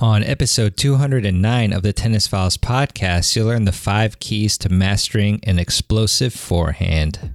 On episode 209 of the Tennis Files podcast, you'll learn the five keys to mastering an explosive forehand.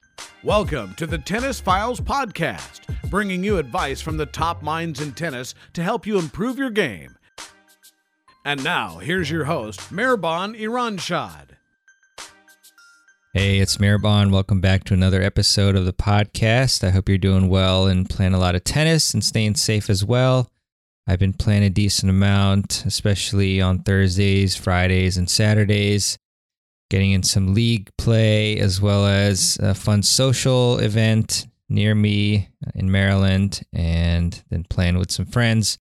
Welcome to the Tennis Files Podcast, bringing you advice from the top minds in tennis to help you improve your game. And now, here's your host, Mehrban Iranshad. Hey, it's Mehrban. Welcome back to another episode of the podcast. I hope you're doing well and playing a lot of tennis and staying safe as well. I've been playing a decent amount, especially on Thursdays, Fridays, and Saturdays getting in some league play as well as a fun social event near me in Maryland and then playing with some friends.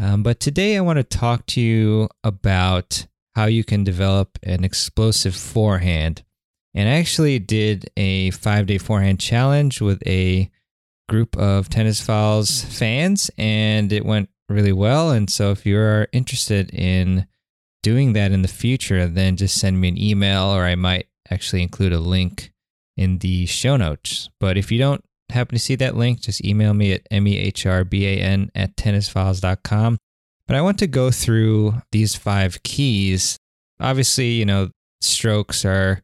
Um, but today I want to talk to you about how you can develop an explosive forehand. And I actually did a five day forehand challenge with a group of Tennis Files fans, and it went really well. And so if you're interested in doing that in the future, then just send me an email or I might actually include a link in the show notes. But if you don't happen to see that link, just email me at mehRban at tennisfiles.com. But I want to go through these five keys. Obviously, you know, strokes are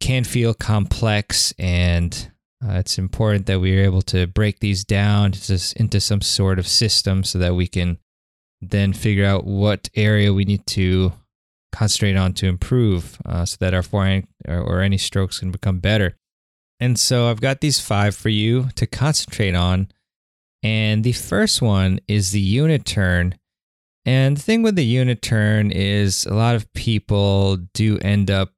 can feel complex and uh, it's important that we are able to break these down into some sort of system so that we can then figure out what area we need to concentrate on to improve uh, so that our forehand or, or any strokes can become better. And so I've got these five for you to concentrate on. And the first one is the unit turn. And the thing with the unit turn is a lot of people do end up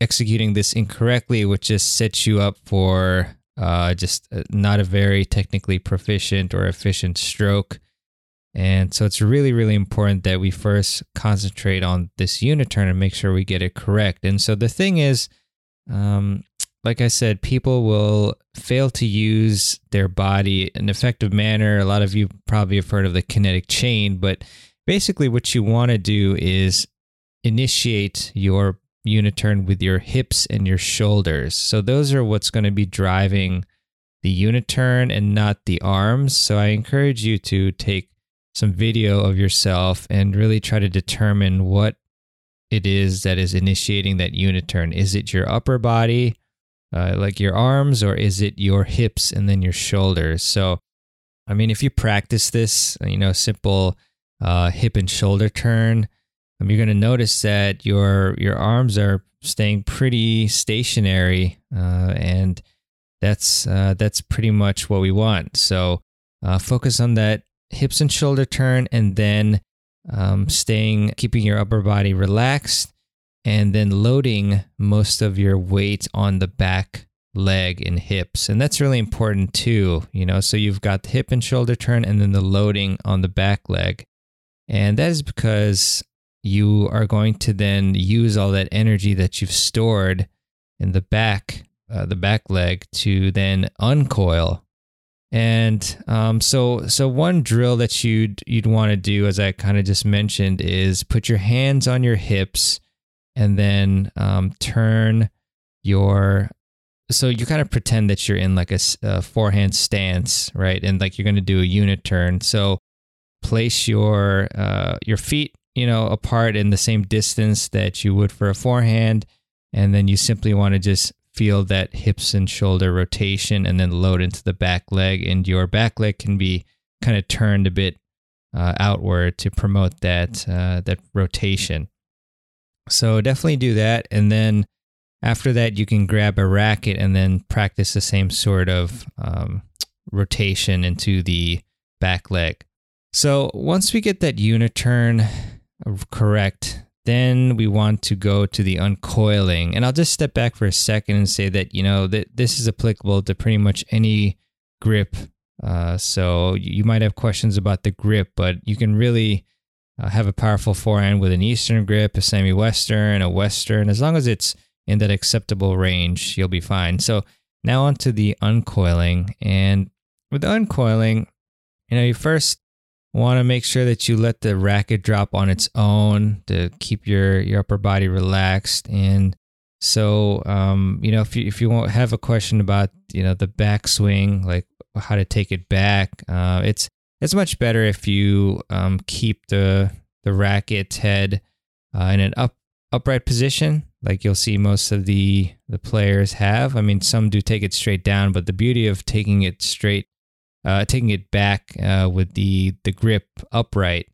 executing this incorrectly, which just sets you up for uh, just uh, not a very technically proficient or efficient stroke. And so it's really, really important that we first concentrate on this unit turn and make sure we get it correct. And so the thing is, um, like I said, people will fail to use their body in an effective manner. A lot of you probably have heard of the kinetic chain, but basically, what you want to do is initiate your unit turn with your hips and your shoulders. So, those are what's going to be driving the unit turn and not the arms. So, I encourage you to take some video of yourself and really try to determine what it is that is initiating that unit turn. Is it your upper body, uh, like your arms, or is it your hips and then your shoulders? So, I mean, if you practice this, you know, simple uh, hip and shoulder turn, um, you're going to notice that your your arms are staying pretty stationary, uh, and that's uh, that's pretty much what we want. So, uh, focus on that hips and shoulder turn, and then um, staying, keeping your upper body relaxed, and then loading most of your weight on the back leg and hips. And that's really important too, you know. So you've got the hip and shoulder turn, and then the loading on the back leg. And that is because you are going to then use all that energy that you've stored in the back, uh, the back leg, to then uncoil and um, so, so one drill that you'd you'd want to do, as I kind of just mentioned, is put your hands on your hips, and then um, turn your. So you kind of pretend that you're in like a, a forehand stance, right? And like you're going to do a unit turn. So place your uh, your feet, you know, apart in the same distance that you would for a forehand, and then you simply want to just feel that hips and shoulder rotation and then load into the back leg. And your back leg can be kind of turned a bit uh, outward to promote that uh, that rotation. So definitely do that, and then after that, you can grab a racket and then practice the same sort of um, rotation into the back leg. So once we get that unit turn correct, then we want to go to the uncoiling. And I'll just step back for a second and say that, you know, that this is applicable to pretty much any grip. Uh, so you might have questions about the grip, but you can really uh, have a powerful forehand with an Eastern grip, a semi Western, a Western. As long as it's in that acceptable range, you'll be fine. So now onto the uncoiling. And with the uncoiling, you know, you first want to make sure that you let the racket drop on its own to keep your, your upper body relaxed. And so, um, you know, if you, if you have a question about, you know, the backswing, like how to take it back, uh, it's, it's much better if you um, keep the the racket head uh, in an up upright position, like you'll see most of the the players have. I mean, some do take it straight down, but the beauty of taking it straight, uh, taking it back uh, with the the grip upright,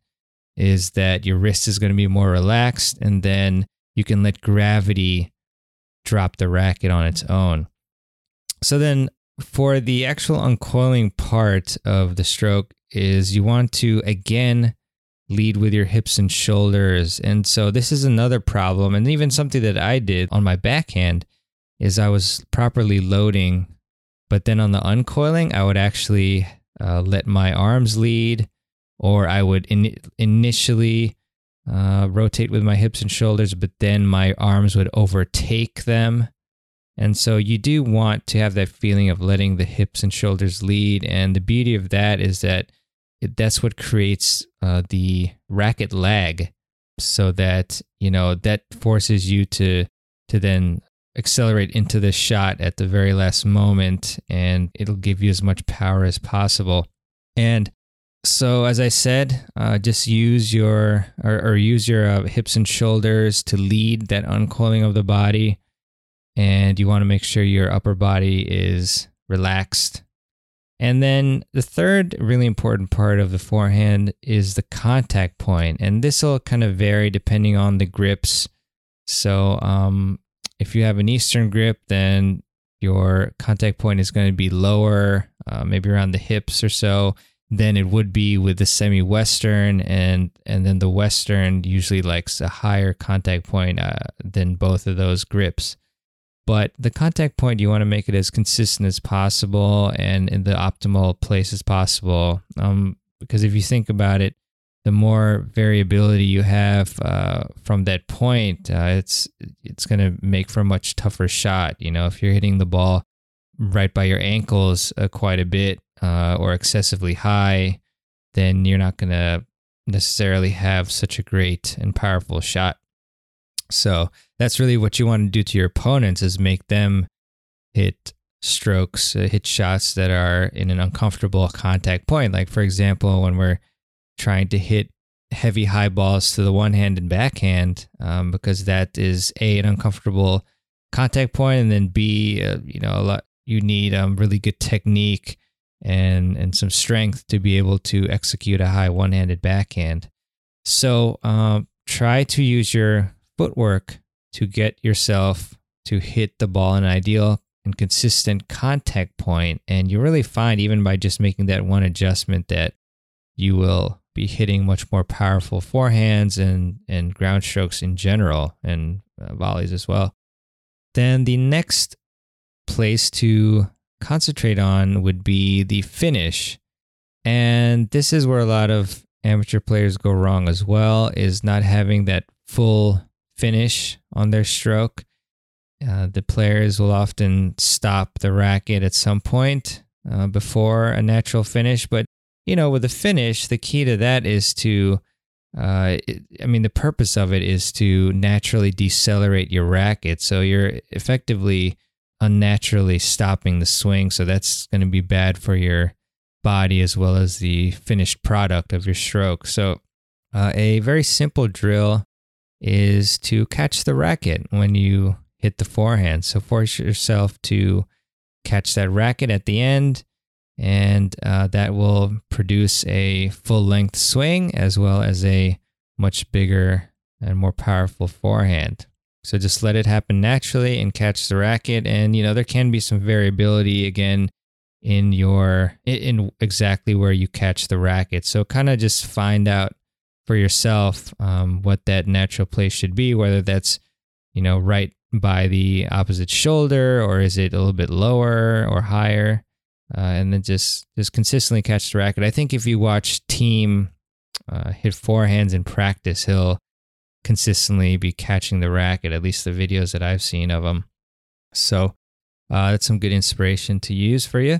is that your wrist is going to be more relaxed, and then you can let gravity drop the racket on its own. So then, for the actual uncoiling part of the stroke, is you want to again lead with your hips and shoulders. And so this is another problem and even something that I did on my backhand is I was properly loading but then on the uncoiling I would actually uh, let my arms lead or I would in- initially uh, rotate with my hips and shoulders but then my arms would overtake them. And so you do want to have that feeling of letting the hips and shoulders lead and the beauty of that is that it, that's what creates uh, the racket lag so that you know that forces you to to then accelerate into this shot at the very last moment and it'll give you as much power as possible and so as i said uh, just use your or, or use your uh, hips and shoulders to lead that uncoiling of the body and you want to make sure your upper body is relaxed and then the third really important part of the forehand is the contact point. And this will kind of vary depending on the grips. So um, if you have an Eastern grip, then your contact point is going to be lower, uh, maybe around the hips or so, than it would be with the semi-Western. And, and then the Western usually likes a higher contact point uh, than both of those grips but the contact point you want to make it as consistent as possible and in the optimal place as possible um, because if you think about it the more variability you have uh, from that point uh, it's it's going to make for a much tougher shot you know if you're hitting the ball right by your ankles uh, quite a bit uh, or excessively high then you're not going to necessarily have such a great and powerful shot so that's really what you want to do to your opponents is make them hit strokes, uh, hit shots that are in an uncomfortable contact point. Like for example, when we're trying to hit heavy high balls to the one hand and backhand, um, because that is a an uncomfortable contact point, and then b uh, you know a lot you need um, really good technique and and some strength to be able to execute a high one handed backhand. So um, try to use your footwork to get yourself to hit the ball an ideal and consistent contact. And you really find, even by just making that one adjustment, that you will be hitting much more powerful forehands and, and ground strokes in general and uh, volleys as well. Then the next place to concentrate on would be the finish. And this is where a lot of amateur players go wrong as well, is not having that full finish on their stroke. Uh, the players will often stop the racket at some point uh, before a natural finish. But, you know, with a finish, the key to that is to, uh, it, I mean, the purpose of it is to naturally decelerate your racket. So you're effectively unnaturally stopping the swing. So that's going to be bad for your body as well as the finished product of your stroke. So, uh, a very simple drill is to catch the racket when you hit the forehand. So force yourself to catch that racket at the end, and uh, that will produce a full length swing as well as a much bigger and more powerful forehand. So just let it happen naturally and catch the racket. And you know there can be some variability again in your in exactly where you catch the racket. So kind of just find out for yourself um, what that natural place should be, whether that's, you know, right by the opposite shoulder or is it a little bit lower or higher? Uh, and then just just consistently catch the racket. I think if you watch Thiem uh, hit forehands in practice, he'll consistently be catching the racket, at least the videos that I've seen of him. So uh, that's some good inspiration to use for you.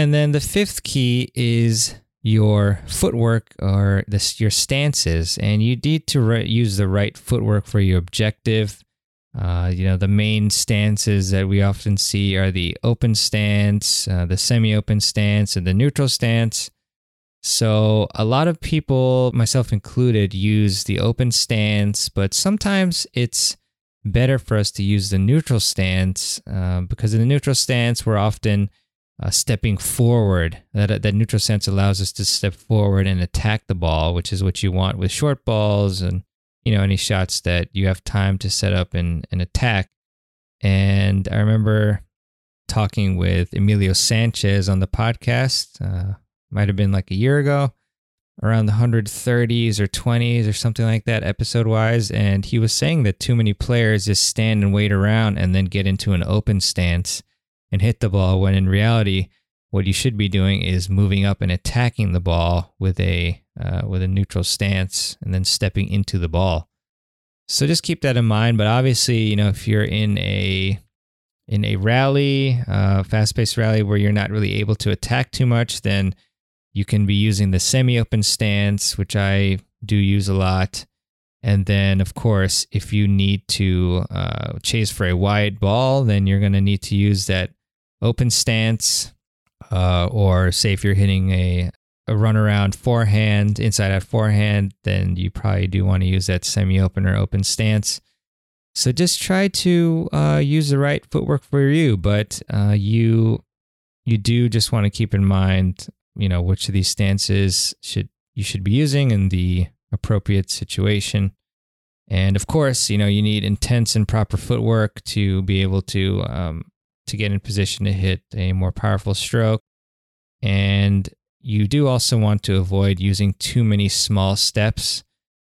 And then the fifth key is your footwork or this your stances, and you need to re- use the right footwork for your objective. Uh, you know, the main stances that we often see are the open stance, uh, the semi-open stance, and the neutral stance. So a lot of people, myself included, use the open stance, but sometimes it's better for us to use the neutral stance uh, because in the neutral stance we're often uh, stepping forward. That that neutral sense allows us to step forward and attack the ball, which is what you want with short balls and you know any shots that you have time to set up and, and attack. And I remember talking with Emilio Sanchez on the podcast. Uh, might have been like a year ago, around the 130s or 20s or something like that, episode wise. And he was saying that too many players just stand and wait around and then get into an open stance and hit the ball when in reality what you should be doing is moving up and attacking the ball with a uh, with a neutral stance and then stepping into the ball. So just keep that in mind but obviously you know if you're in a in a rally uh, fast-paced rally where you're not really able to attack too much then you can be using the semi-open stance which i do use a lot. And then, of course, if you need to uh, chase for a wide ball, then you're going to need to use that open stance, uh, or say if you're hitting a, a run around forehand, inside out forehand, then you probably do want to use that semi open or open stance. So just try to uh, use the right footwork for you, but uh, you you do just want to keep in mind, you know, which of these stances should you should be using in the appropriate situation. And of course, you know, you need intense and proper footwork to be able to um, to get in position to hit a more powerful stroke. And you do also want to avoid using too many small steps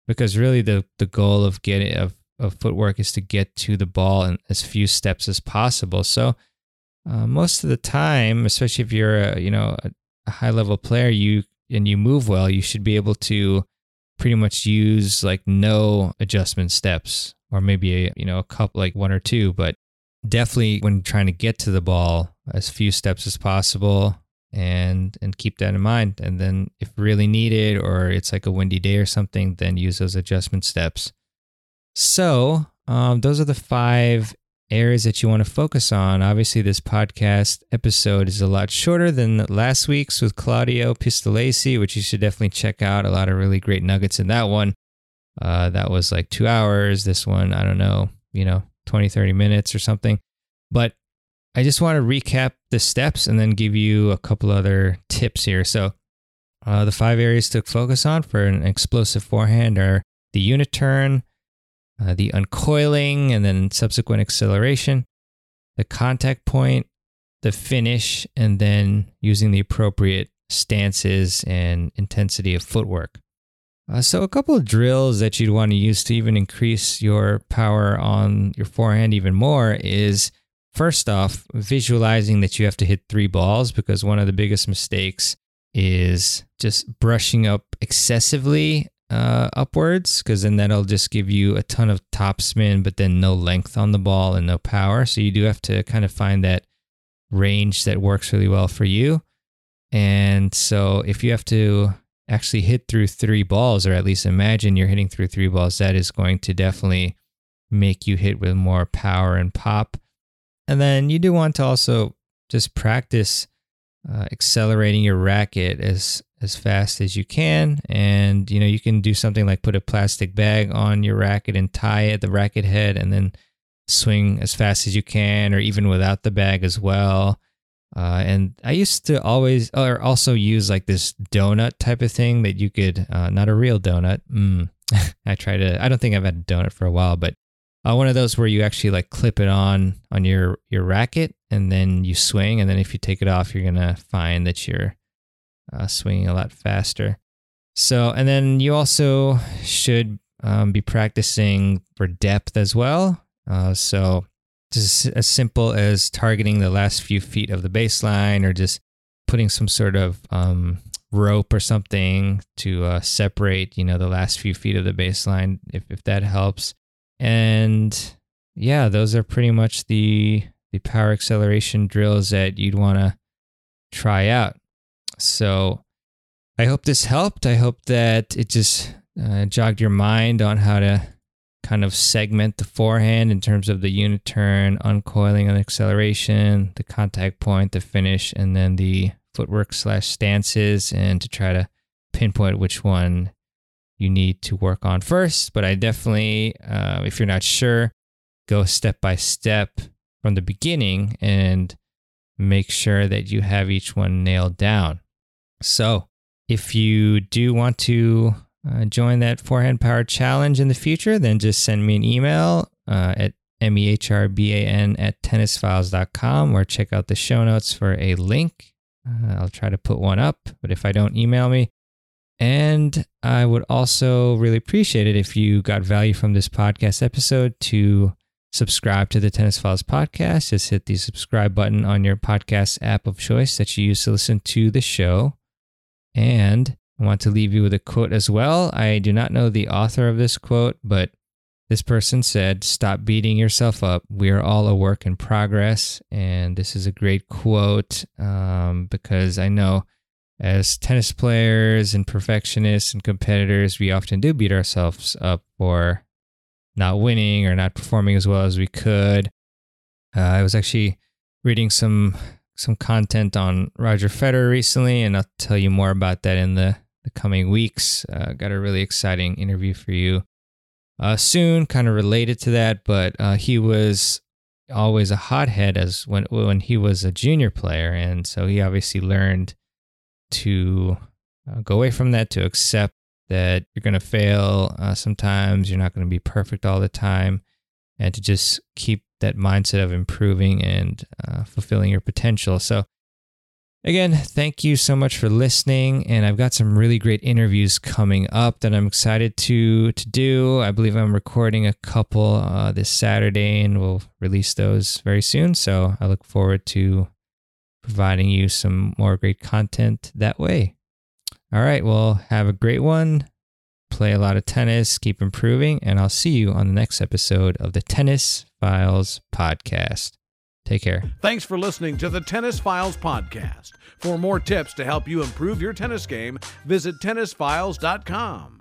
because really the, the goal of getting of, of footwork is to get to the ball in as few steps as possible. So uh, most of the time, especially if you're a, you know a, high level player, you and you move well, you should be able to pretty much use like no adjustment steps or maybe a, you know a couple like one or two, but definitely when trying to get to the ball as few steps as possible and and keep that in mind. And then if really needed or it's like a windy day or something then use those adjustment steps. So um, those are the five areas that you want to focus on. Obviously this podcast episode is a lot shorter than last week's with claudio pistolesi which you should definitely check out. A lot of really great nuggets in that one. Uh, that was like two hours. This one i don't know you know 20, 30 minutes or something. But I just want to recap the steps and then give you a couple other tips here. So, uh, the five areas to focus on for an explosive forehand are the unit turn, uh, the uncoiling, and then subsequent acceleration, the contact point, the finish, and then using the appropriate stances and intensity of footwork. Uh, so, a couple of drills that you'd want to use to even increase your power on your forehand even more is first off, visualizing that you have to hit three balls because one of the biggest mistakes is just brushing up excessively uh, upwards because then that'll just give you a ton of top spin, but then no length on the ball and no power. So, you do have to kind of find that range that works really well for you. And so, if you have to actually hit through three balls, or at least imagine you're hitting through three balls, that is going to definitely make you hit with more power and pop. And then you do want to also just practice uh, accelerating your racket as as fast as you can and you know you can do something like put a plastic bag on your racket and tie it the racket head and then swing as fast as you can or even without the bag as well uh, and I used to always, or also use like this donut type of thing that you could, uh, not a real donut. Mm. I try to, I don't think I've had a donut for a while, but uh, one of those where you actually like clip it on on your your racket and then you swing, and then if you take it off, you're gonna find that you're uh, swinging a lot faster. So, and then you also should um, be practicing for depth as well. Uh, so just as simple as targeting the last few feet of the baseline or just putting some sort of um, rope or something to uh, separate, you know, the last few feet of the baseline, if, if that helps. And yeah, those are pretty much the the power acceleration drills that you'd want to try out. So I hope this helped. I hope that it just uh, jogged your mind on how to kind of segment the forehand in terms of the unit turn, uncoiling and acceleration, the contact point, the finish, and then the footwork slash stances, and to try to pinpoint which one you need to work on first. But I definitely, uh, if you're not sure, go step by step from the beginning and make sure that you have each one nailed down. So, if you do want to uh, join that forehand power challenge in the future, then just send me an email uh, at mehRBAN at tennisfiles.com or check out the show notes for a link. Uh, I'll try to put one up, but if I don't, email me. And I would also really appreciate it if you got value from this podcast episode to subscribe to the Tennis Files podcast. Just hit the subscribe button on your podcast app of choice that you use to listen to the show. And I want to leave you with a quote as well. I do not know the author of this quote, but this person said, Stop beating yourself up. We are all a work in progress. And this is a great quote um, because I know as tennis players and perfectionists and competitors, we often do beat ourselves up for not winning or not performing as well as we could. Uh, I was actually reading some some content on Roger Federer recently, and I'll tell you more about that in the the coming weeks. Uh, got a really exciting interview for you uh, soon, kind of related to that. But uh, he was always a hothead as when when he was a junior player, and so he obviously learned to uh, go away from that to accept that you're going to fail uh, sometimes. You're not going to be perfect all the time, and to just keep that mindset of improving and uh, fulfilling your potential. So Again, thank you so much for listening, and I've got some really great interviews coming up that I'm excited to to do. I believe I'm recording a couple uh, this Saturday, and we'll release those very soon. So I look forward to providing you some more great content that way. All right, well, have a great one. Play a lot of tennis, keep improving, and I'll see you on the next episode of the Tennis Files podcast. Take care. Thanks for listening to the Tennis Files podcast. For more tips to help you improve your tennis game, visit tennisfiles.com.